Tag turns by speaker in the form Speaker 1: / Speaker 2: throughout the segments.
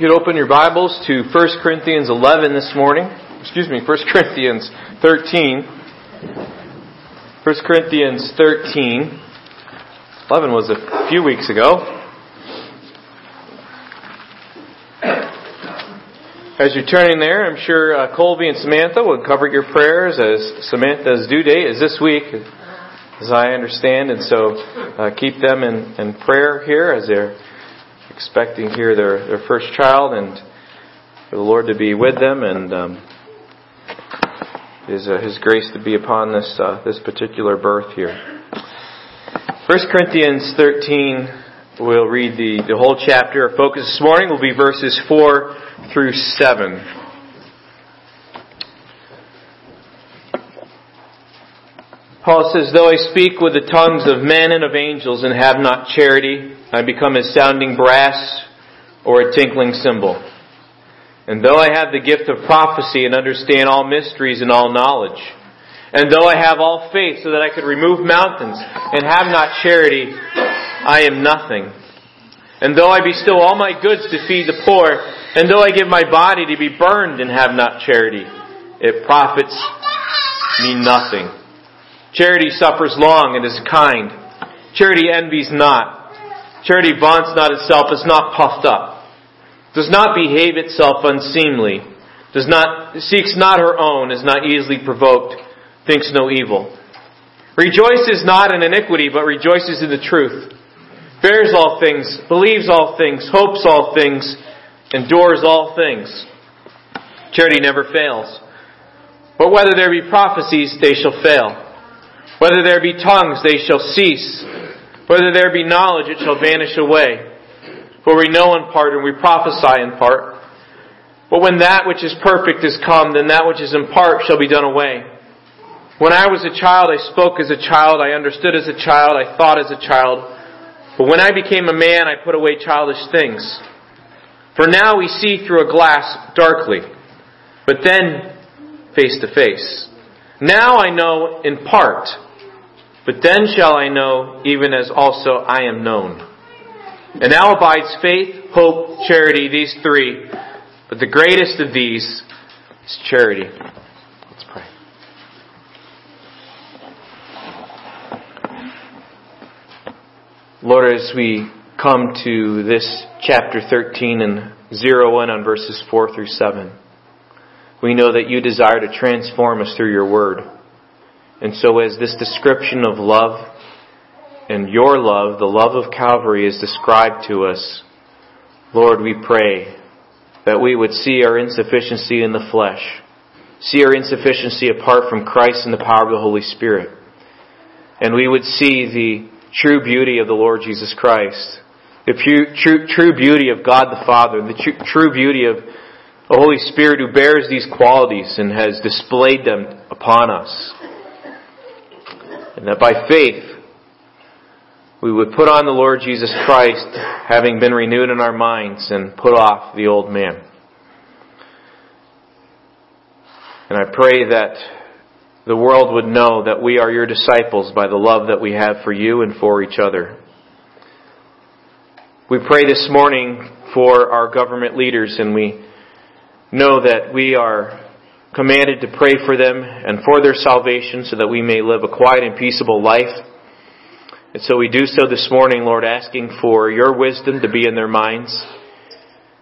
Speaker 1: You could open your Bibles to 1 Corinthians 11 this morning. Excuse me, 1 Corinthians 13. 1 Corinthians 13. 11 was a few weeks ago. As you're turning there, I'm sure uh, Colby and Samantha will cover your prayers as Samantha's due date is this week, as I understand, and so uh, keep them in, in prayer here as they're expecting here their, their first child and for the Lord to be with them and um, His, uh, His grace to be upon this, uh, this particular birth here. 1 Corinthians 13, we'll read the, the whole chapter. Our focus this morning will be verses 4 through 7. Paul says, Though I speak with the tongues of men and of angels and have not charity, I become as sounding brass or a tinkling cymbal. And though I have the gift of prophecy and understand all mysteries and all knowledge, and though I have all faith so that I could remove mountains and have not charity, I am nothing. And though I bestow all my goods to feed the poor, and though I give my body to be burned and have not charity, it profits me nothing. Charity suffers long and is kind. Charity envies not. Charity vaunts not itself, is not puffed up, does not behave itself unseemly, does not, seeks not her own, is not easily provoked, thinks no evil. Rejoices not in iniquity, but rejoices in the truth. Bears all things, believes all things, hopes all things, endures all things. Charity never fails. But whether there be prophecies, they shall fail. Whether there be tongues, they shall cease. Whether there be knowledge, it shall vanish away. For we know in part and we prophesy in part. But when that which is perfect is come, then that which is in part shall be done away. When I was a child, I spoke as a child, I understood as a child, I thought as a child. But when I became a man, I put away childish things. For now we see through a glass darkly, but then face to face. Now I know in part but then shall I know, even as also I am known. And now abides faith, hope, charity, these three. But the greatest of these is charity. Let's pray. Lord, as we come to this chapter 13 and zero in on verses 4 through 7, we know that you desire to transform us through your word. And so as this description of love and your love, the love of Calvary is described to us, Lord, we pray that we would see our insufficiency in the flesh, see our insufficiency apart from Christ and the power of the Holy Spirit, and we would see the true beauty of the Lord Jesus Christ, the true, true, true beauty of God the Father, the true, true beauty of the Holy Spirit who bears these qualities and has displayed them upon us. And that by faith, we would put on the Lord Jesus Christ, having been renewed in our minds, and put off the old man. And I pray that the world would know that we are your disciples by the love that we have for you and for each other. We pray this morning for our government leaders, and we know that we are commanded to pray for them and for their salvation so that we may live a quiet and peaceable life. And so we do so this morning, Lord, asking for your wisdom to be in their minds.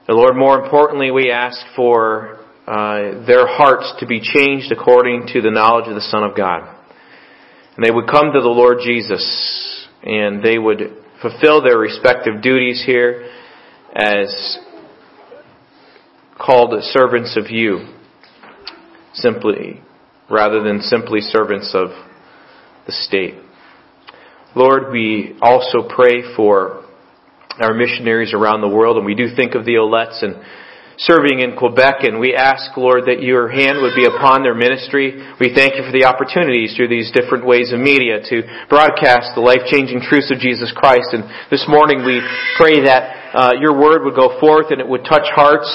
Speaker 1: And Lord, more importantly, we ask for uh, their hearts to be changed according to the knowledge of the Son of God. And they would come to the Lord Jesus and they would fulfill their respective duties here as called servants of you simply, rather than simply servants of the state. Lord, we also pray for our missionaries around the world, and we do think of the Olettes and serving in Quebec, and we ask, Lord, that your hand would be upon their ministry. We thank you for the opportunities through these different ways of media to broadcast the life-changing truths of Jesus Christ. And this morning we pray that uh, your word would go forth and it would touch hearts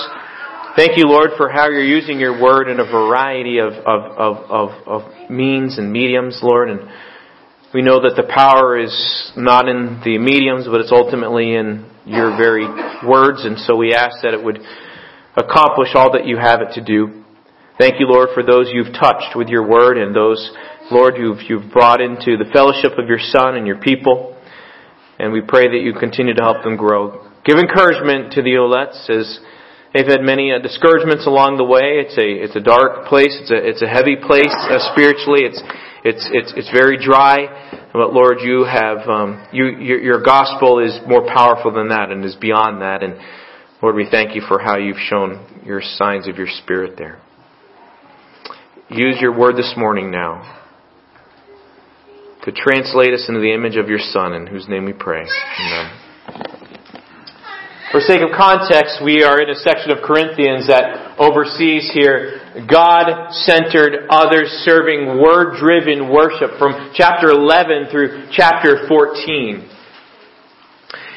Speaker 1: Thank you, Lord, for how you're using your word in a variety of, of, of, of, of means and mediums, Lord. And We know that the power is not in the mediums, but it's ultimately in your very words, and so we ask that it would accomplish all that you have it to do. Thank you, Lord, for those you've touched with your word and those, Lord, you've, you've brought into the fellowship of your Son and your people. And we pray that you continue to help them grow. Give encouragement to the Olets as they've had many uh, discouragements along the way. It's a, it's a dark place. It's a, it's a heavy place uh, spiritually. It's, it's, it's, it's very dry. But Lord, you have, um, you, your, your gospel is more powerful than that and is beyond that. And Lord, we thank you for how you've shown your signs of your spirit there. Use your word this morning now to translate us into the image of your Son, in whose name we pray. Amen. For sake of context, we are in a section of Corinthians that oversees here God-centered, others-serving, word-driven worship from chapter 11 through chapter 14.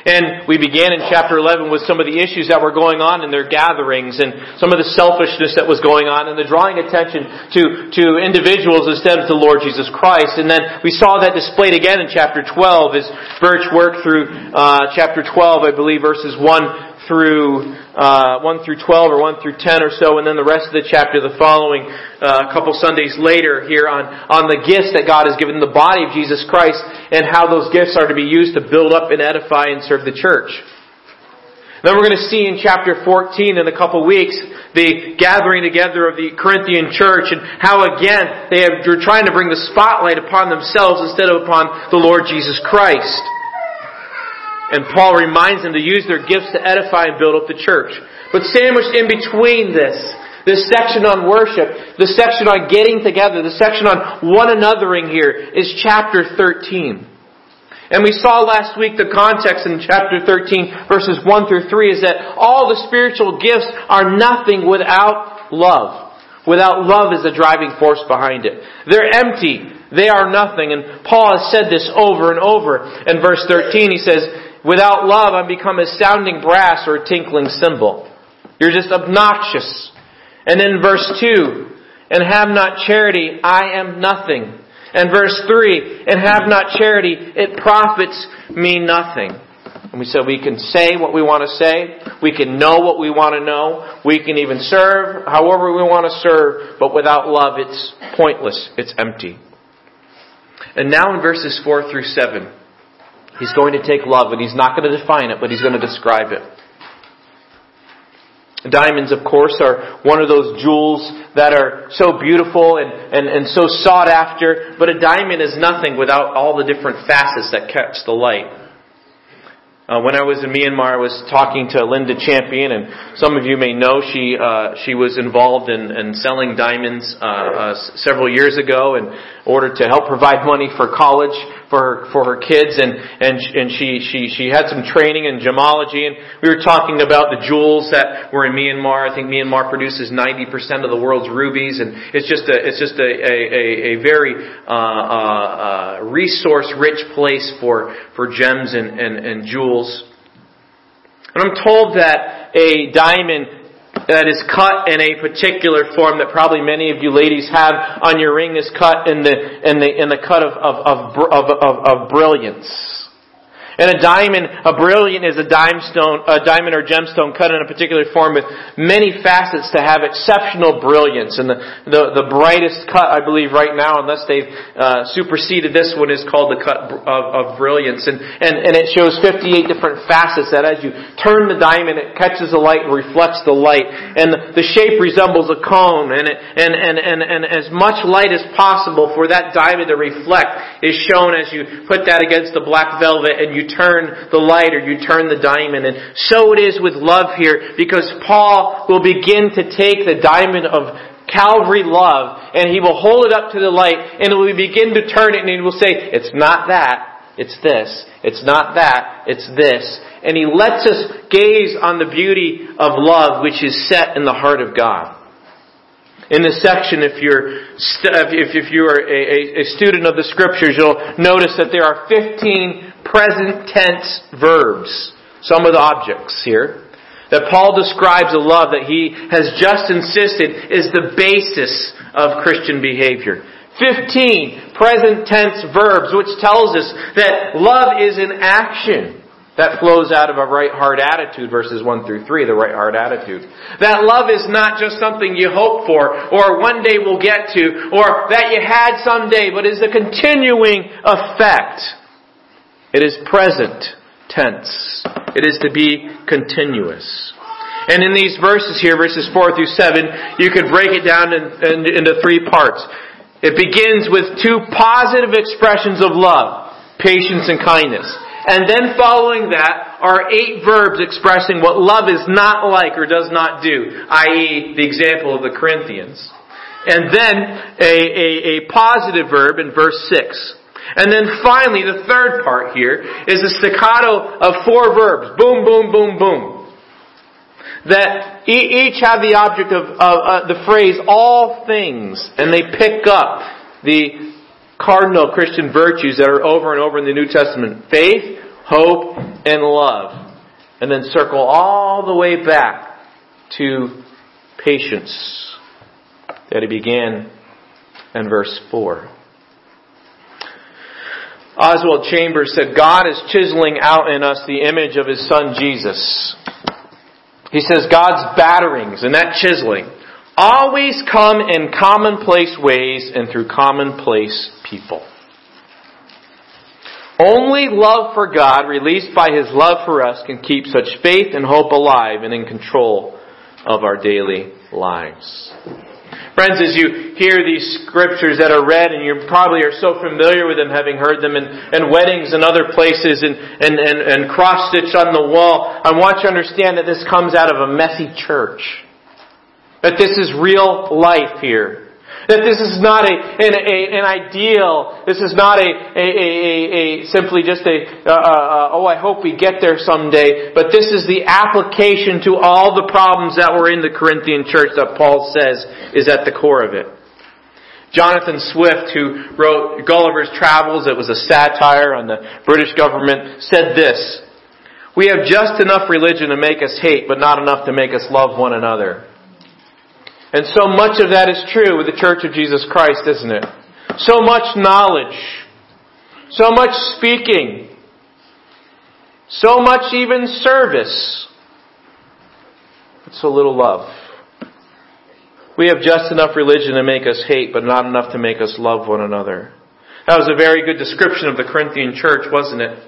Speaker 1: And we began in chapter 11 with some of the issues that were going on in their gatherings and some of the selfishness that was going on and the drawing attention to, to individuals instead of the Lord Jesus Christ. And then we saw that displayed again in chapter 12 as Birch worked through uh, chapter 12, I believe, verses 1 through uh, 1 through 12 or 1 through 10 or so, and then the rest of the chapter the following uh, couple Sundays later here on, on the gifts that God has given the body of Jesus Christ and how those gifts are to be used to build up and edify and serve the church. Then we're going to see in chapter 14 in a couple weeks the gathering together of the Corinthian church and how again they're trying to bring the spotlight upon themselves instead of upon the Lord Jesus Christ. And Paul reminds them to use their gifts to edify and build up the church. But sandwiched in between this, this section on worship, the section on getting together, the section on one anothering here is chapter 13. And we saw last week the context in chapter 13 verses 1 through 3 is that all the spiritual gifts are nothing without love. Without love is the driving force behind it. They're empty. They are nothing. And Paul has said this over and over. In verse 13 he says, Without love, I become a sounding brass or a tinkling cymbal. You're just obnoxious. And then verse 2, and have not charity, I am nothing. And verse 3, and have not charity, it profits me nothing. And we said we can say what we want to say, we can know what we want to know, we can even serve however we want to serve, but without love it's pointless, it's empty. And now in verses 4 through 7, He's going to take love, and he's not going to define it, but he's going to describe it. Diamonds, of course, are one of those jewels that are so beautiful and, and, and so sought after, but a diamond is nothing without all the different facets that catch the light. Uh, when I was in Myanmar, I was talking to Linda Champion, and some of you may know she uh, she was involved in, in selling diamonds uh, uh several years ago in order to help provide money for college for her, for her kids and, and, and she, she, she had some training in gemology and we were talking about the jewels that were in Myanmar. I think Myanmar produces 90% of the world's rubies and it's just a, it's just a, a, a very, uh, uh, uh, resource rich place for, for gems and, and, and jewels. And I'm told that a diamond that is cut in a particular form that probably many of you ladies have on your ring is cut in the, in the, in the cut of, of, of, of, of brilliance. And a diamond, a brilliant is a dime stone, a diamond or gemstone cut in a particular form with many facets to have exceptional brilliance. And the, the, the brightest cut, I believe, right now, unless they've uh, superseded this one, is called the cut of, of brilliance. And, and, and it shows 58 different facets that as you turn the diamond, it catches the light and reflects the light. And the shape resembles a cone. And, it, and, and, and, and as much light as possible for that diamond to reflect is shown as you put that against the black velvet and you turn the light or you turn the diamond. And so it is with love here because Paul will begin to take the diamond of Calvary love and he will hold it up to the light and he will begin to turn it and he will say, it's not that, it's this. It's not that, it's this. And he lets us gaze on the beauty of love which is set in the heart of God. In this section, if you're, if, if you are a, a student of the scriptures, you'll notice that there are 15 present tense verbs, some of the objects here, that Paul describes a love that he has just insisted is the basis of Christian behavior. 15 present tense verbs, which tells us that love is an action. That flows out of a right heart attitude, verses 1 through 3, the right heart attitude. That love is not just something you hope for, or one day will get to, or that you had someday, but is a continuing effect. It is present tense. It is to be continuous. And in these verses here, verses 4 through 7, you could break it down in, in, into three parts. It begins with two positive expressions of love, patience and kindness. And then following that are eight verbs expressing what love is not like or does not do, i.e. the example of the Corinthians. And then a, a, a positive verb in verse 6. And then finally, the third part here is a staccato of four verbs. Boom, boom, boom, boom. That each have the object of, uh, the phrase all things, and they pick up the cardinal Christian virtues that are over and over in the New Testament. Faith, hope, and love. And then circle all the way back to patience that he began in verse 4. Oswald Chambers said, God is chiseling out in us the image of His Son Jesus. He says God's batterings and that chiseling always come in commonplace ways and through commonplace people. Only love for God, released by His love for us, can keep such faith and hope alive and in control of our daily lives. Friends, as you hear these scriptures that are read, and you probably are so familiar with them, having heard them in, in weddings and other places and, and, and, and cross stitched on the wall, I want you to understand that this comes out of a messy church. That this is real life here. That this is not a, an, a, an ideal, this is not a, a, a simply just a, uh, uh, oh I hope we get there someday, but this is the application to all the problems that were in the Corinthian church that Paul says is at the core of it. Jonathan Swift, who wrote Gulliver's Travels, it was a satire on the British government, said this, We have just enough religion to make us hate, but not enough to make us love one another. And so much of that is true with the Church of Jesus Christ, isn't it? So much knowledge. So much speaking. So much even service. But so little love. We have just enough religion to make us hate, but not enough to make us love one another. That was a very good description of the Corinthian church, wasn't it?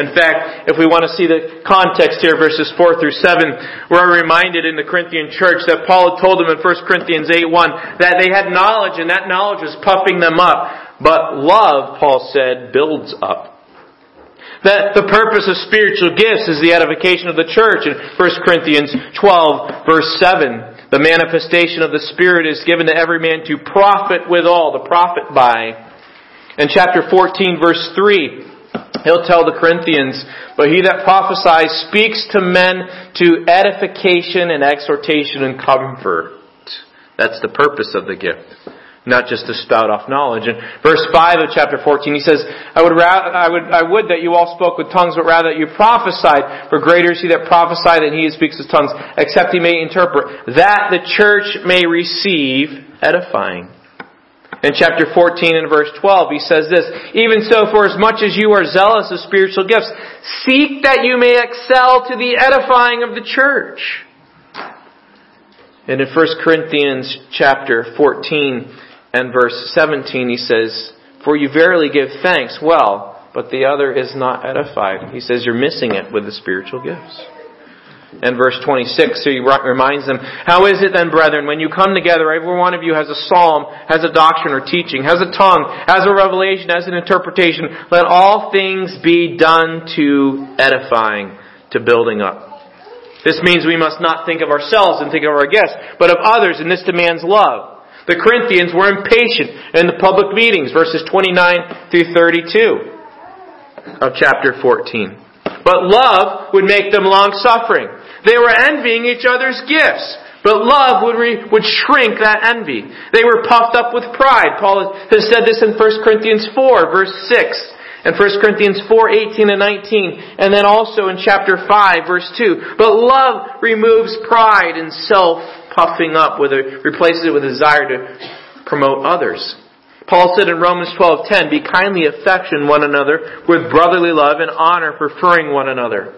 Speaker 1: In fact, if we want to see the context here, verses 4 through 7, we're reminded in the Corinthian church that Paul had told them in 1 Corinthians 8 1 that they had knowledge and that knowledge was puffing them up. But love, Paul said, builds up. That the purpose of spiritual gifts is the edification of the church in 1 Corinthians 12 verse 7. The manifestation of the Spirit is given to every man to profit withal, to profit by. In chapter 14 verse 3, He'll tell the Corinthians, but he that prophesies speaks to men to edification and exhortation and comfort. That's the purpose of the gift. Not just to spout off knowledge. And verse 5 of chapter 14, he says, I would, I would, I would that you all spoke with tongues, but rather that you prophesied, for greater is he that prophesied than he who speaks with tongues, except he may interpret, that the church may receive edifying. In chapter 14 and verse 12, he says this, Even so, for as much as you are zealous of spiritual gifts, seek that you may excel to the edifying of the church. And in 1 Corinthians chapter 14 and verse 17, he says, For you verily give thanks well, but the other is not edified. He says you're missing it with the spiritual gifts and verse 26, so he reminds them, How is it then, brethren, when you come together, every one of you has a psalm, has a doctrine or teaching, has a tongue, has a revelation, has an interpretation. Let all things be done to edifying, to building up. This means we must not think of ourselves and think of our guests, but of others, and this demands love. The Corinthians were impatient in the public meetings, verses 29 through 32 of chapter 14. But love would make them long suffering. They were envying each other's gifts. But love would, re, would shrink that envy. They were puffed up with pride. Paul has said this in 1 Corinthians 4, verse 6, and 1 Corinthians 4, 18 and 19, and then also in chapter 5, verse 2. But love removes pride and self puffing up, with a, replaces it with a desire to promote others. Paul said in Romans 12:10, "Be kindly affection one another with brotherly love and honor, preferring one another."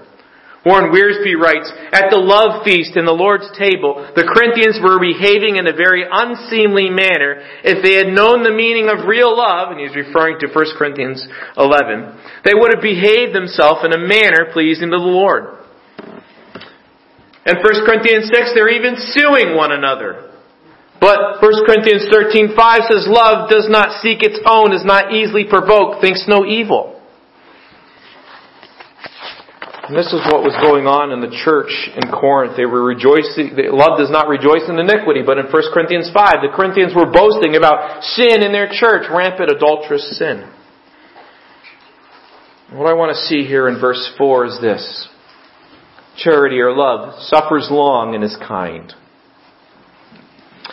Speaker 1: Warren Wiersbe writes, At the love feast in the Lord's table, the Corinthians were behaving in a very unseemly manner. If they had known the meaning of real love, and he's referring to 1 Corinthians 11, they would have behaved themselves in a manner pleasing to the Lord. In 1 Corinthians 6, they're even suing one another. But 1 Corinthians 13:5 says love does not seek its own, is not easily provoked, thinks no evil. And this is what was going on in the church in Corinth. They were rejoicing, love does not rejoice in iniquity, but in 1 Corinthians 5, the Corinthians were boasting about sin in their church, rampant adulterous sin. What I want to see here in verse 4 is this. Charity or love suffers long and is kind.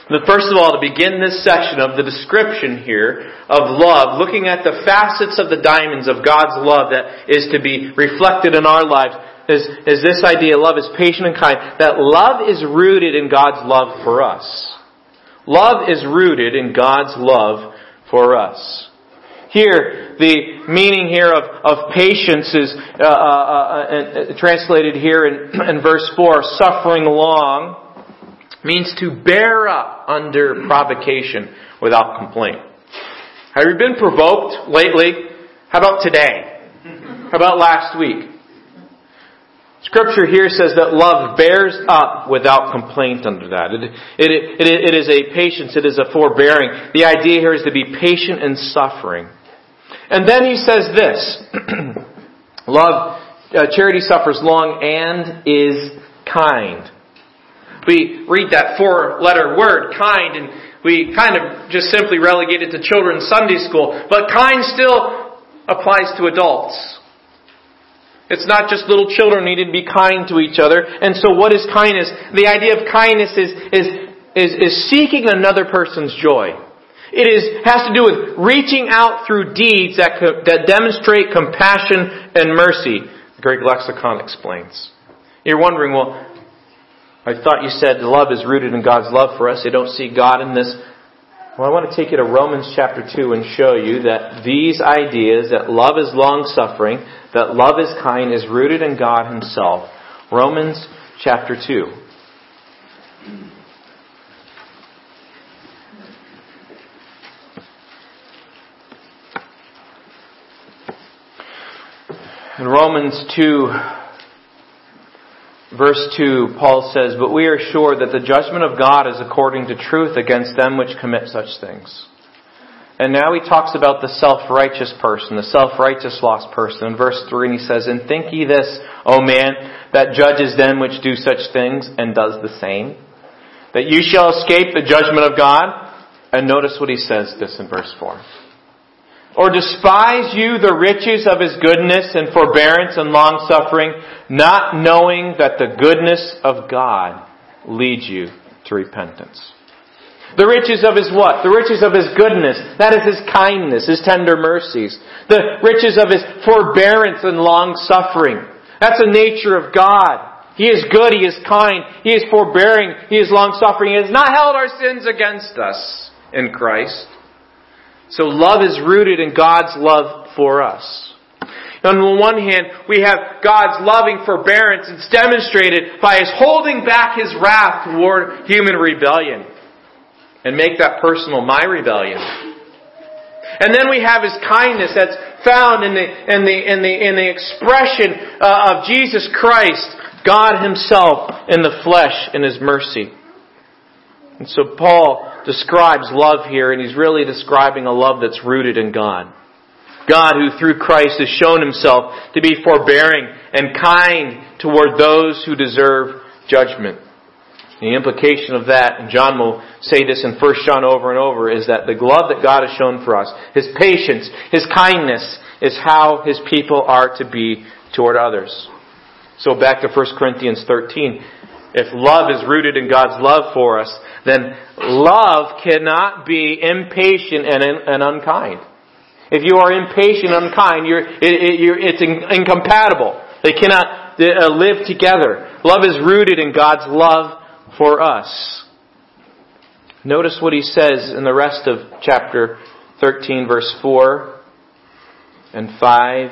Speaker 1: First of all, to begin this section of the description here of love, looking at the facets of the diamonds of God's love that is to be reflected in our lives, is, is this idea love is patient and kind, that love is rooted in God's love for us. Love is rooted in God's love for us. Here, the meaning here of, of patience is uh, uh, uh, translated here in, in verse 4, suffering long means to bear up under provocation without complaint. Have you been provoked lately? How about today? How about last week? Scripture here says that love bears up without complaint under that. It, it, it, it is a patience, it is a forbearing. The idea here is to be patient in suffering. And then he says this love, uh, charity suffers long and is kind we read that four letter word, kind, and we kind of just simply relegate it to children's Sunday school. But kind still applies to adults. It's not just little children need to be kind to each other. And so what is kindness? The idea of kindness is, is, is, is seeking another person's joy. It is, has to do with reaching out through deeds that, that demonstrate compassion and mercy. The Greek lexicon explains. You're wondering, well, I thought you said love is rooted in God's love for us. They don't see God in this. Well, I want to take you to Romans chapter 2 and show you that these ideas, that love is long suffering, that love is kind, is rooted in God Himself. Romans chapter 2. In Romans 2, verse 2, Paul says, But we are sure that the judgment of God is according to truth against them which commit such things. And now he talks about the self-righteous person, the self-righteous lost person. In verse 3, and he says, And think ye this, O man, that judges them which do such things, and does the same, that you shall escape the judgment of God? And notice what he says this in verse 4. Or despise you the riches of his goodness and forbearance and long suffering, not knowing that the goodness of God leads you to repentance. The riches of his what? The riches of his goodness. That is his kindness, his tender mercies. The riches of his forbearance and long suffering. That's the nature of God. He is good, He is kind, He is forbearing, He is long suffering. He has not held our sins against us in Christ. So love is rooted in God's love for us. On the one hand, we have God's loving forbearance. It's demonstrated by His holding back His wrath toward human rebellion. And make that personal, my rebellion. And then we have His kindness that's found in the, in the, in the, in the expression uh, of Jesus Christ, God Himself in the flesh in His mercy. And so Paul describes love here, and he's really describing a love that's rooted in God. God who through Christ has shown himself to be forbearing and kind toward those who deserve judgment. The implication of that, and John will say this in 1 John over and over, is that the love that God has shown for us, His patience, His kindness, is how His people are to be toward others. So back to 1 Corinthians 13. If love is rooted in God's love for us, then love cannot be impatient and, and unkind. If you are impatient and unkind, you're, it, it, you're, it's in, incompatible. They cannot uh, live together. Love is rooted in God's love for us. Notice what he says in the rest of chapter 13, verse 4 and 5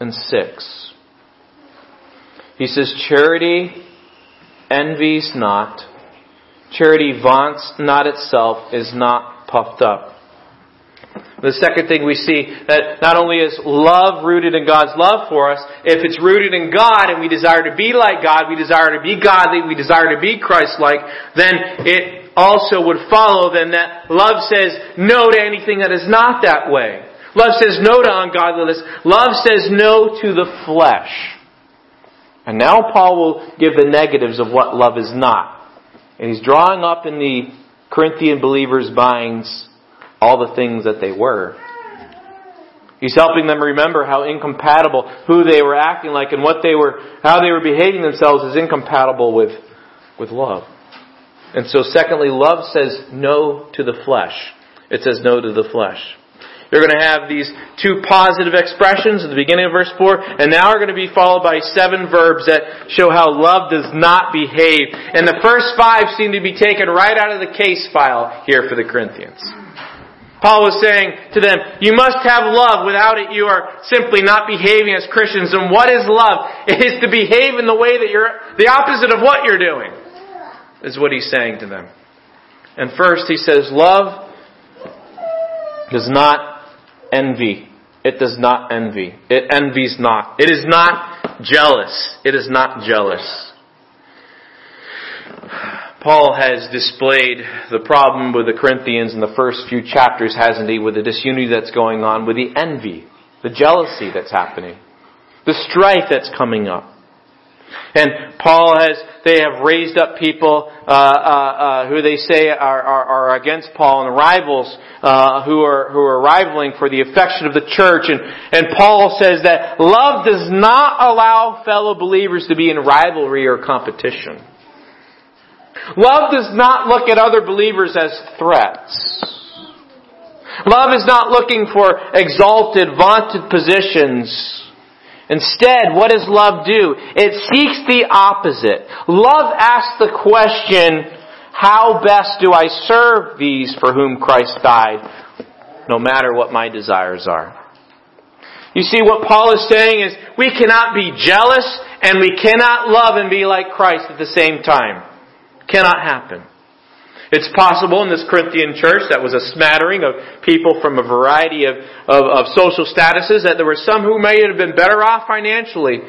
Speaker 1: and 6. He says, Charity envies not, charity vaunts not itself, is not puffed up. The second thing we see that not only is love rooted in God's love for us, if it's rooted in God and we desire to be like God, we desire to be godly, we desire to be Christ-like, then it also would follow then that love says no to anything that is not that way. Love says no to ungodliness. Love says no to the flesh. And now Paul will give the negatives of what love is not. And he's drawing up in the Corinthian believers' minds all the things that they were. He's helping them remember how incompatible, who they were acting like and what they were, how they were behaving themselves is incompatible with, with love. And so secondly, love says no to the flesh. It says no to the flesh. You're going to have these two positive expressions at the beginning of verse 4, and now are going to be followed by seven verbs that show how love does not behave. And the first five seem to be taken right out of the case file here for the Corinthians. Paul was saying to them, you must have love. Without it, you are simply not behaving as Christians. And what is love? It is to behave in the way that you're, the opposite of what you're doing, is what he's saying to them. And first, he says, love does not envy. It does not envy. It envies not. It is not jealous. It is not jealous. Paul has displayed the problem with the Corinthians in the first few chapters, hasn't he, with the disunity that's going on, with the envy, the jealousy that's happening, the strife that's coming up. And Paul has, they have raised up people uh, uh, uh, who they say are, are, are, against Paul and rivals uh, who are who are rivaling for the affection of the church. And and Paul says that love does not allow fellow believers to be in rivalry or competition. Love does not look at other believers as threats. Love is not looking for exalted, vaunted positions. Instead, what does love do? It seeks the opposite. Love asks the question, how best do I serve these for whom Christ died, no matter what my desires are? You see, what Paul is saying is, we cannot be jealous and we cannot love and be like Christ at the same time. Cannot happen. It's possible in this Corinthian church that was a smattering of people from a variety of, of, of, social statuses that there were some who may have been better off financially.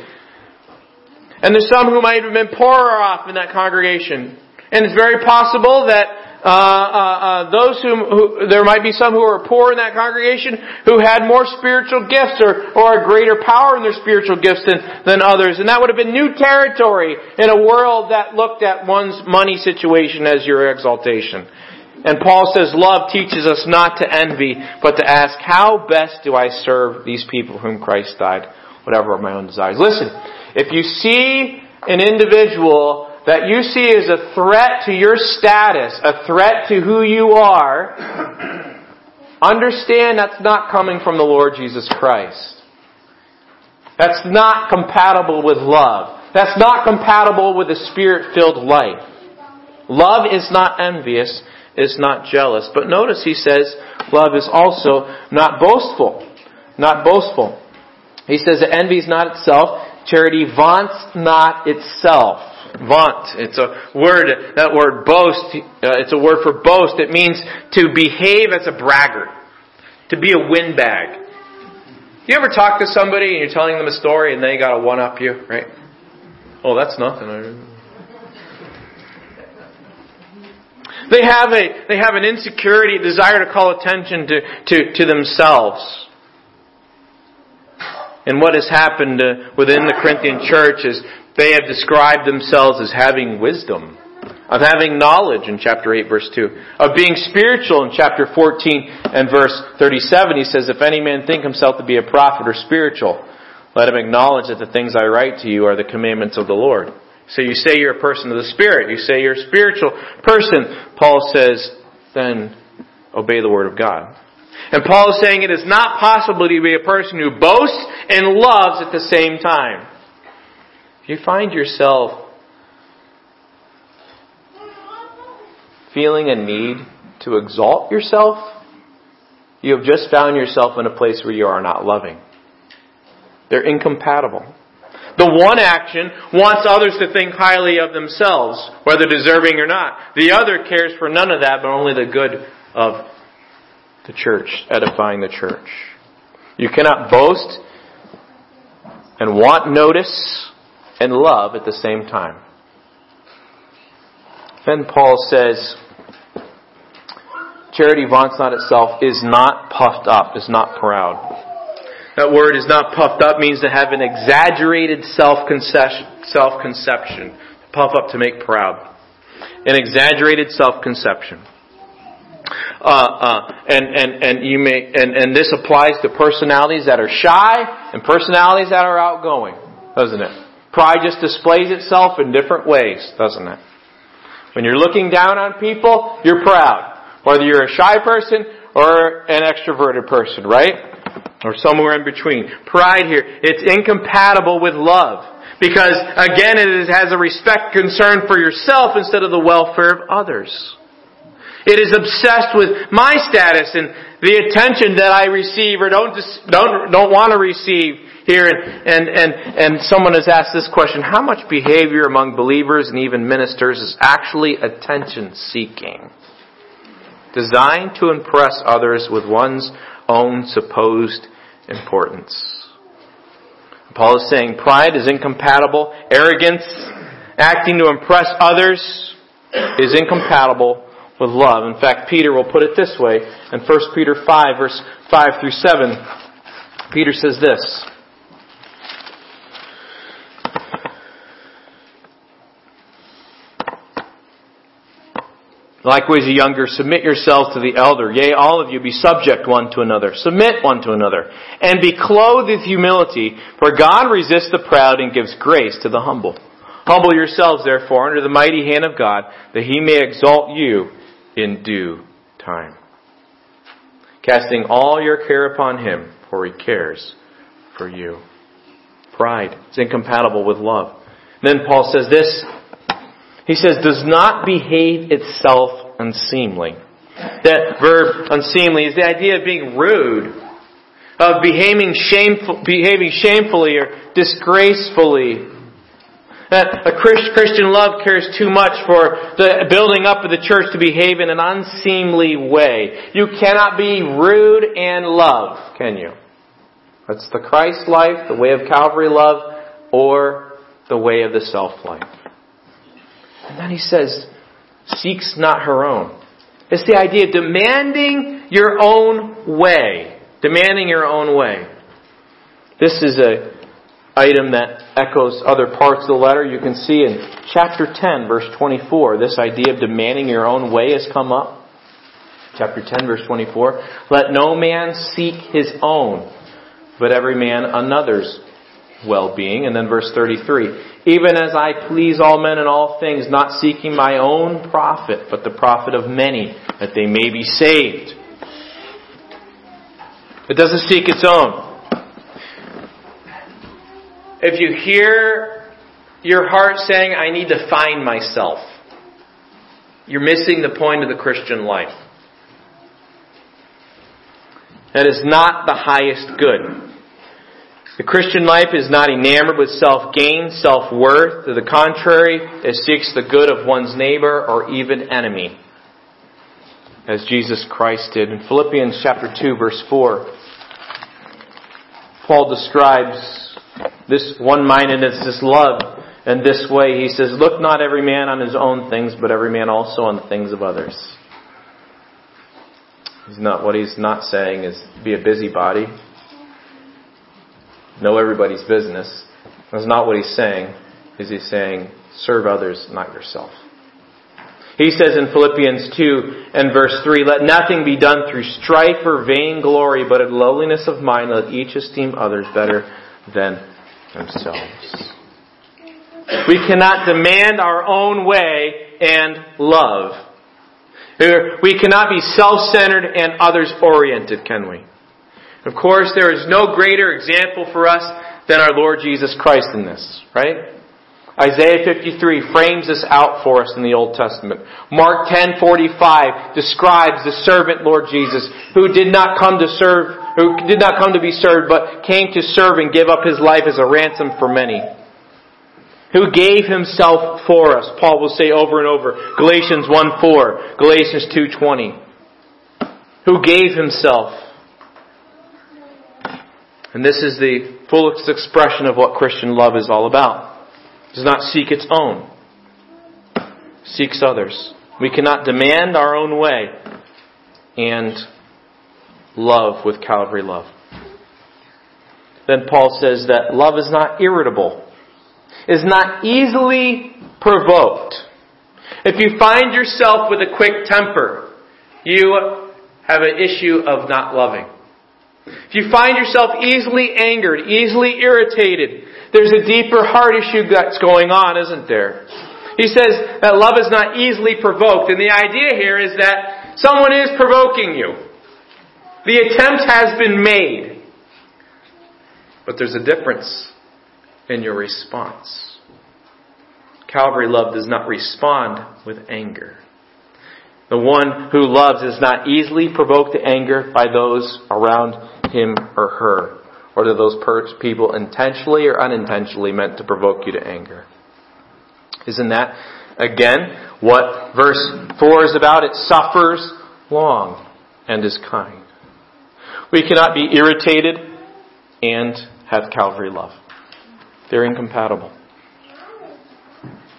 Speaker 1: And there's some who might have been poorer off in that congregation. And it's very possible that uh, uh, uh, those who, who, there might be some who are poor in that congregation who had more spiritual gifts or, or a greater power in their spiritual gifts than, than others. And that would have been new territory in a world that looked at one's money situation as your exaltation. And Paul says love teaches us not to envy, but to ask, how best do I serve these people whom Christ died, whatever are my own desires. Listen, if you see an individual that you see as a threat to your status, a threat to who you are, understand that's not coming from the Lord Jesus Christ. That's not compatible with love. That's not compatible with a spirit-filled life. Love is not envious, is not jealous. But notice he says love is also not boastful. Not boastful. He says that envy is not itself. Charity vaunts not itself. Vaunt. It's a word, that word boast, uh, it's a word for boast. It means to behave as a braggart. To be a windbag. You ever talk to somebody and you're telling them a story and they gotta one up you, right? Oh, that's nothing. They have a, they have an insecurity, a desire to call attention to, to, to themselves. And what has happened uh, within the Corinthian church is they have described themselves as having wisdom, of having knowledge in chapter 8 verse 2, of being spiritual in chapter 14 and verse 37. He says, if any man think himself to be a prophet or spiritual, let him acknowledge that the things I write to you are the commandments of the Lord. So you say you're a person of the Spirit. You say you're a spiritual person. Paul says, then obey the Word of God. And Paul is saying it is not possible to be a person who boasts and loves at the same time. You find yourself feeling a need to exalt yourself, you have just found yourself in a place where you are not loving. They're incompatible. The one action wants others to think highly of themselves, whether deserving or not. The other cares for none of that, but only the good of the church, edifying the church. You cannot boast and want notice and love at the same time. Then Paul says, Charity vaunts not itself, is not puffed up, is not proud. That word is not puffed up means to have an exaggerated self-conception. self-conception. Puff up to make proud. An exaggerated self-conception. Uh, uh, and, and, and you may, and, and this applies to personalities that are shy and personalities that are outgoing, doesn't it? Pride just displays itself in different ways, doesn't it? When you're looking down on people, you're proud. Whether you're a shy person or an extroverted person, right? or somewhere in between. Pride here, it's incompatible with love. Because again, it has a respect concern for yourself instead of the welfare of others. It is obsessed with my status and the attention that I receive or don't, don't, don't want to receive here. And, and, and, and someone has asked this question, how much behavior among believers and even ministers is actually attention seeking? Designed to impress others with one's own supposed importance. Paul is saying pride is incompatible, arrogance, acting to impress others is incompatible with love. In fact, Peter will put it this way in 1 Peter 5 verse 5 through 7. Peter says this. Likewise, the younger, submit yourselves to the elder. Yea, all of you be subject one to another. Submit one to another. And be clothed with humility, for God resists the proud and gives grace to the humble. Humble yourselves, therefore, under the mighty hand of God, that he may exalt you in due time. Casting all your care upon him, for he cares for you. Pride is incompatible with love. then Paul says this, he says, does not behave itself unseemly. That verb unseemly is the idea of being rude, of behaving, shameful, behaving shamefully or disgracefully. That a Christian love cares too much for the building up of the church to behave in an unseemly way. You cannot be rude and love, can you? That's the Christ life, the way of Calvary love, or the way of the self life. And then he says, seeks not her own. It's the idea of demanding your own way. Demanding your own way. This is a item that echoes other parts of the letter. You can see in chapter 10, verse 24, this idea of demanding your own way has come up. Chapter 10, verse 24. Let no man seek his own, but every man another's well-being. And then verse 33, even as I please all men in all things, not seeking my own profit, but the profit of many, that they may be saved. It doesn't seek its own. If you hear your heart saying, I need to find myself, you're missing the point of the Christian life. That is not the highest good. The Christian life is not enamored with self-gain, self-worth. To the contrary, it seeks the good of one's neighbor or even enemy. As Jesus Christ did. In Philippians chapter 2 verse 4, Paul describes this one-mindedness, this love, in this way. He says, Look not every man on his own things, but every man also on the things of others. He's not, what he's not saying is be a busybody know everybody's business. That's not what he's saying. Is he's saying, serve others, not yourself. He says in Philippians 2 and verse 3, Let nothing be done through strife or vainglory, but in lowliness of mind let each esteem others better than themselves. We cannot demand our own way and love. We cannot be self-centered and others-oriented, can we? Of course, there is no greater example for us than our Lord Jesus Christ in this, right? Isaiah 53 frames this out for us in the Old Testament. Mark 10:45 describes the servant Lord Jesus who did not come to serve who did not come to be served but came to serve and give up his life as a ransom for many. Who gave himself for us, Paul will say over and over. Galatians 1:4, Galatians 2:20. Who gave himself and this is the fullest expression of what Christian love is all about does not seek its own, seeks others. We cannot demand our own way and love with Calvary love. Then Paul says that love is not irritable, is not easily provoked. If you find yourself with a quick temper, you have an issue of not loving. If you find yourself easily angered, easily irritated, there's a deeper heart issue that's going on, isn't there? He says that love is not easily provoked. And the idea here is that someone is provoking you. The attempt has been made. But there's a difference in your response. Calvary love does not respond with anger. The one who loves is not easily provoked to anger by those around him or her or do those people intentionally or unintentionally meant to provoke you to anger? Isn't that, again, what verse 4 is about? It suffers long and is kind. We cannot be irritated and have Calvary love. They're incompatible.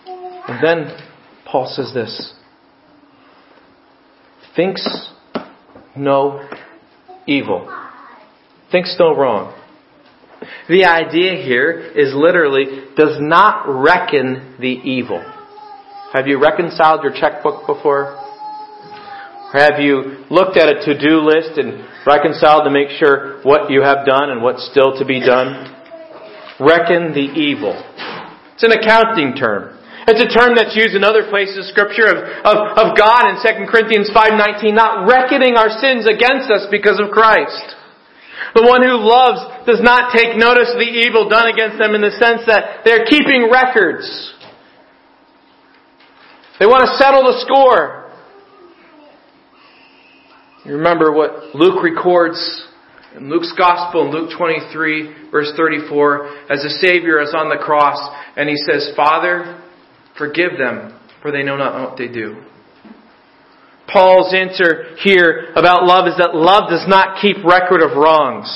Speaker 1: And then Paul says this thinks no evil, thinks no wrong. The idea here is literally does not reckon the evil. Have you reconciled your checkbook before? Or have you looked at a to-do list and reconciled to make sure what you have done and what's still to be done? Reckon the evil. It's an accounting term. It's a term that's used in other places of scripture of, of, of God in 2 Corinthians 5.19, not reckoning our sins against us because of Christ. The one who loves does not take notice of the evil done against them in the sense that they're keeping records. They want to settle the score. You remember what Luke records in Luke's Gospel in Luke 23 verse 34 as the Savior is on the cross and he says, Father, forgive them for they know not what they do. Paul's answer here about love is that love does not keep record of wrongs,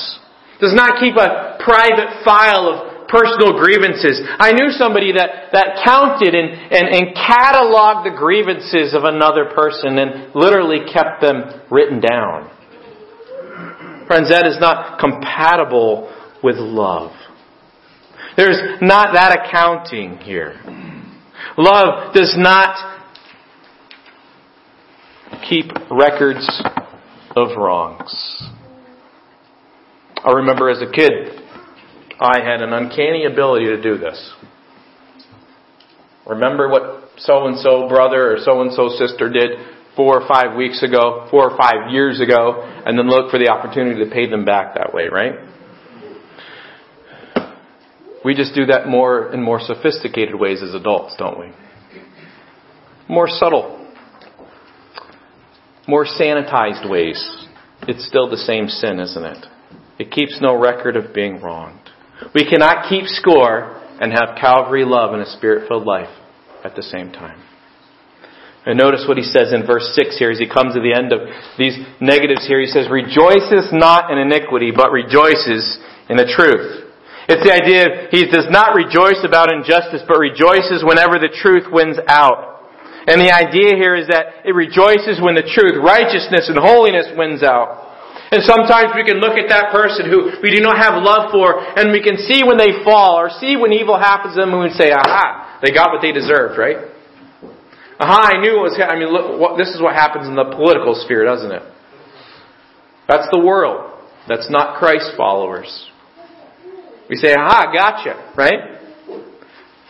Speaker 1: does not keep a private file of personal grievances. I knew somebody that, that counted and, and, and cataloged the grievances of another person and literally kept them written down. Friends, that is not compatible with love. There's not that accounting here. Love does not keep records of wrongs. I remember as a kid, I had an uncanny ability to do this. Remember what so and so brother or so and so sister did four or five weeks ago, four or five years ago, and then look for the opportunity to pay them back that way, right? We just do that more in more sophisticated ways as adults, don't we? More subtle more sanitized ways, it's still the same sin, isn't it? It keeps no record of being wronged. We cannot keep score and have Calvary love and a spirit filled life at the same time. And notice what he says in verse 6 here as he comes to the end of these negatives here. He says, Rejoices not in iniquity, but rejoices in the truth. It's the idea he does not rejoice about injustice, but rejoices whenever the truth wins out. And the idea here is that it rejoices when the truth, righteousness, and holiness wins out. And sometimes we can look at that person who we do not have love for, and we can see when they fall, or see when evil happens to them, and we say, aha, they got what they deserved, right? Aha, I knew it was, I mean, look, what, this is what happens in the political sphere, doesn't it? That's the world. That's not Christ followers. We say, aha, gotcha, right?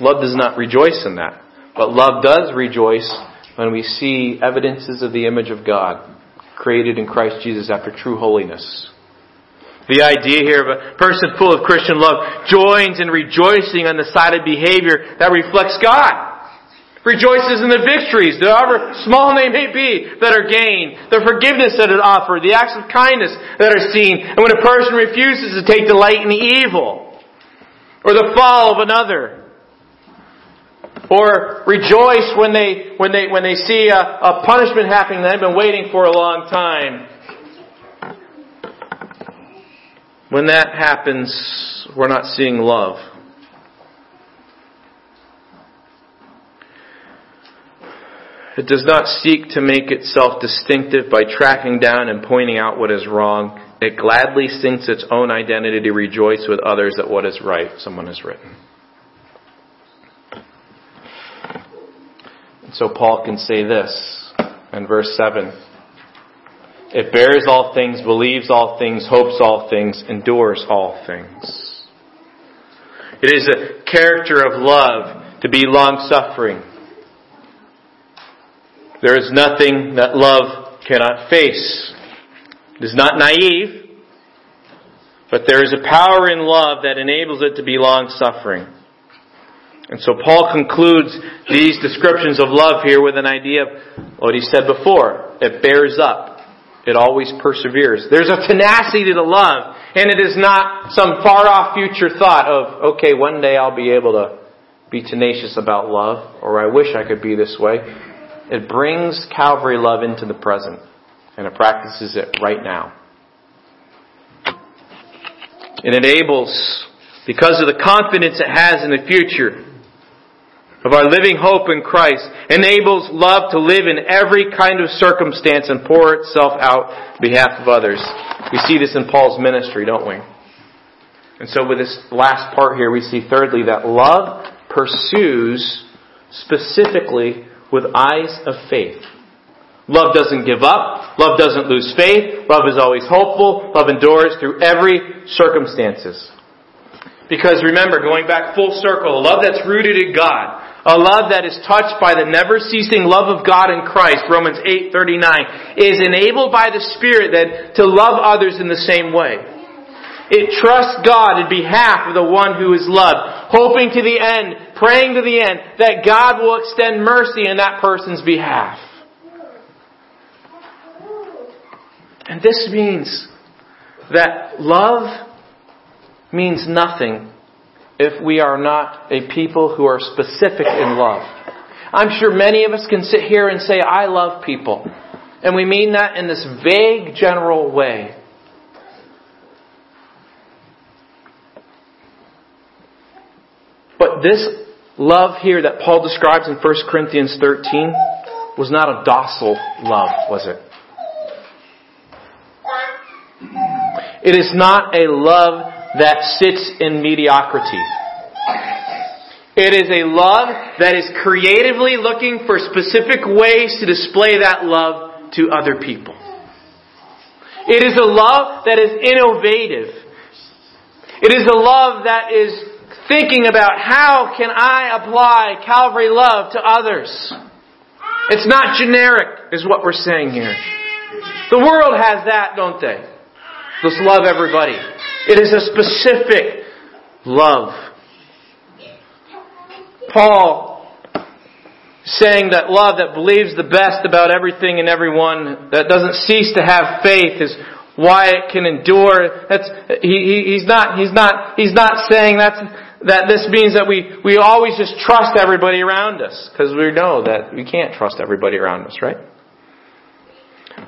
Speaker 1: Love does not rejoice in that. But love does rejoice when we see evidences of the image of God created in Christ Jesus after true holiness. The idea here of a person full of Christian love joins in rejoicing on the side of behavior that reflects God. Rejoices in the victories, however small they may be, that are gained, the forgiveness that is offered, the acts of kindness that are seen, and when a person refuses to take delight in evil, or the fall of another, or rejoice when they when they when they see a, a punishment happening that they've been waiting for a long time. When that happens, we're not seeing love. It does not seek to make itself distinctive by tracking down and pointing out what is wrong. It gladly sinks its own identity to rejoice with others at what is right, someone has written. So Paul can say this in verse 7. It bears all things, believes all things, hopes all things, endures all things. It is a character of love to be long suffering there is nothing that love cannot face. It is not naive, but there is a power in love that enables it to be long suffering. And so Paul concludes these descriptions of love here with an idea of what he said before. It bears up. It always perseveres. There's a tenacity to the love, and it is not some far off future thought of, okay, one day I'll be able to be tenacious about love, or I wish I could be this way. It brings Calvary love into the present, and it practices it right now. It enables, because of the confidence it has in the future, of our living hope in Christ, enables love to live in every kind of circumstance and pour itself out on behalf of others. We see this in Paul's ministry, don't we? And so with this last part here, we see thirdly that love pursues specifically with eyes of faith. Love doesn't give up. Love doesn't lose faith. Love is always hopeful. Love endures through every circumstances. Because remember, going back full circle, love that's rooted in God, a love that is touched by the never ceasing love of God in Christ, Romans 8:39, is enabled by the Spirit then to love others in the same way. It trusts God in behalf of the one who is loved, hoping to the end, praying to the end, that God will extend mercy in that person's behalf. And this means that love means nothing if we are not a people who are specific in love. I'm sure many of us can sit here and say, I love people. And we mean that in this vague, general way. But this love here that Paul describes in 1 Corinthians 13 was not a docile love, was it? It is not a love that sits in mediocrity. It is a love that is creatively looking for specific ways to display that love to other people. It is a love that is innovative. It is a love that is thinking about how can I apply Calvary love to others. It's not generic, is what we're saying here. The world has that, don't they? Let's love everybody. It is a specific love. Paul saying that love that believes the best about everything and everyone, that doesn't cease to have faith, is why it can endure. That's he, he, he's not he's not he's not saying that's that this means that we, we always just trust everybody around us because we know that we can't trust everybody around us, right?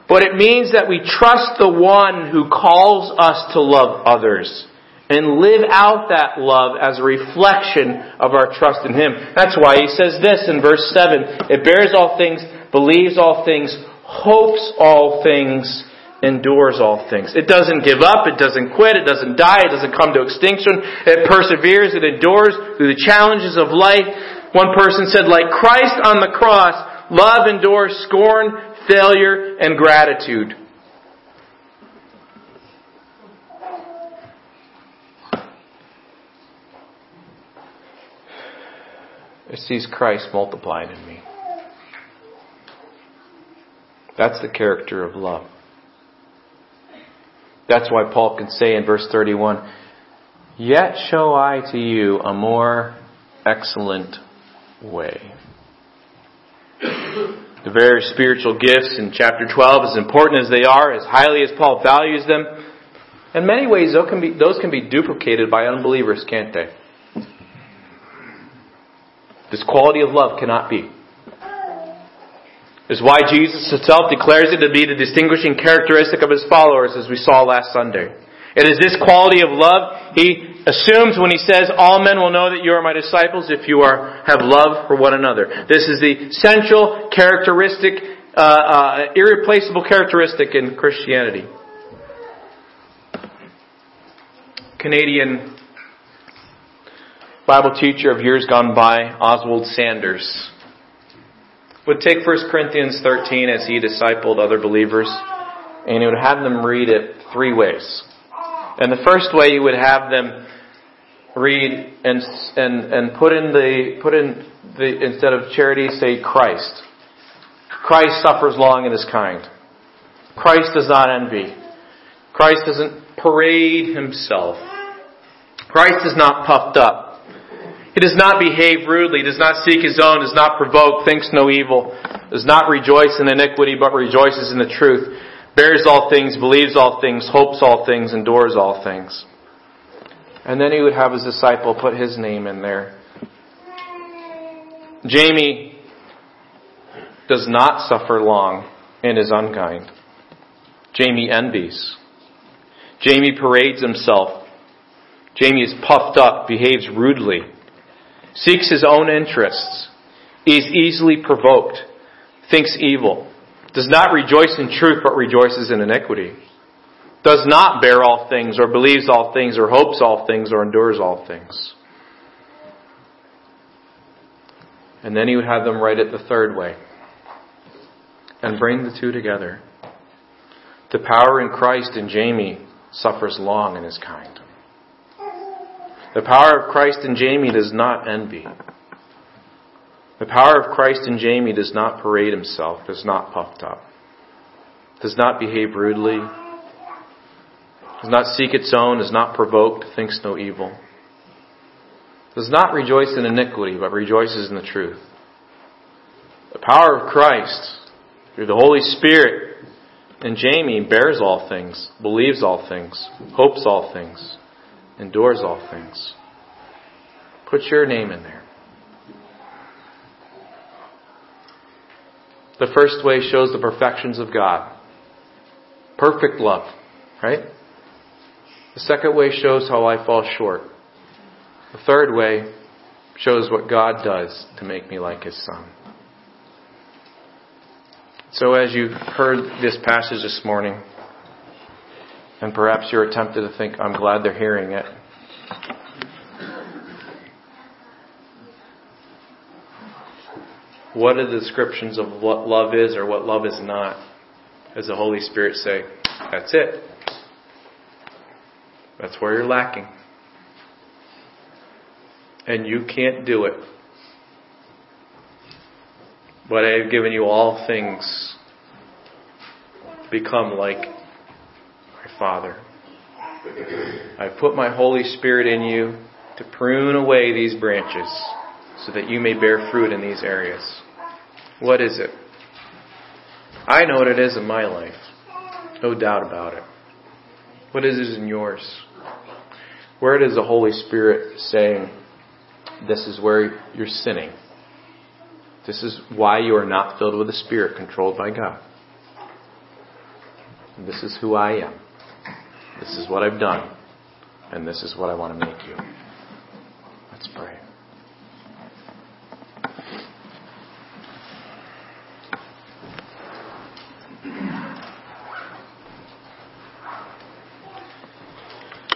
Speaker 1: But it means that we trust the one who calls us to love others and live out that love as a reflection of our trust in Him. That's why He says this in verse 7 It bears all things, believes all things, hopes all things, endures all things. It doesn't give up, it doesn't quit, it doesn't die, it doesn't come to extinction. It perseveres, it endures through the challenges of life. One person said, like Christ on the cross, love endures scorn, failure, and gratitude. It sees Christ multiplied in me. That's the character of love. That's why Paul can say in verse 31, Yet show I to you a more excellent way. The various spiritual gifts in chapter 12, as important as they are, as highly as Paul values them, in many ways those can be, those can be duplicated by unbelievers, can't they? This quality of love cannot be. Is why Jesus himself declares it to be the distinguishing characteristic of his followers, as we saw last Sunday. It is this quality of love he assumes when he says, All men will know that you are my disciples if you are, have love for one another. This is the central characteristic, uh, uh, irreplaceable characteristic in Christianity. Canadian Bible teacher of years gone by, Oswald Sanders, would take 1 Corinthians 13 as he discipled other believers, and he would have them read it three ways. And the first way you would have them read and and and put in the put in the instead of charity say Christ. Christ suffers long and is kind. Christ does not envy. Christ doesn't parade himself. Christ is not puffed up. He does not behave rudely, does not seek his own, does not provoke, thinks no evil, does not rejoice in iniquity, but rejoices in the truth, bears all things, believes all things, hopes all things, endures all things. And then he would have his disciple put his name in there. Jamie does not suffer long and is unkind. Jamie envies. Jamie parades himself. Jamie is puffed up, behaves rudely seeks his own interests, is easily provoked, thinks evil, does not rejoice in truth but rejoices in iniquity, does not bear all things or believes all things or hopes all things or endures all things. And then he would have them write it the third way and bring the two together. The power in Christ in Jamie suffers long and is kind. The power of Christ in Jamie does not envy. The power of Christ in Jamie does not parade himself, is not puffed up, does not behave rudely, does not seek its own, is not provoked, thinks no evil, does not rejoice in iniquity, but rejoices in the truth. The power of Christ through the Holy Spirit in Jamie bears all things, believes all things, hopes all things endures all things. Put your name in there. The first way shows the perfections of God. Perfect love, right? The second way shows how I fall short. The third way shows what God does to make me like His Son. So as you heard this passage this morning, and perhaps you're tempted to think, I'm glad they're hearing it. What are the descriptions of what love is or what love is not? As the Holy Spirit say, that's it. That's where you're lacking. And you can't do it. But I have given you all things become like my Father. I put my Holy Spirit in you to prune away these branches so that you may bear fruit in these areas. What is it? I know what it is in my life. No doubt about it. What is it in yours? Where does the Holy Spirit saying, this is where you're sinning? This is why you are not filled with the Spirit controlled by God. This is who I am. This is what I've done. And this is what I want to make you.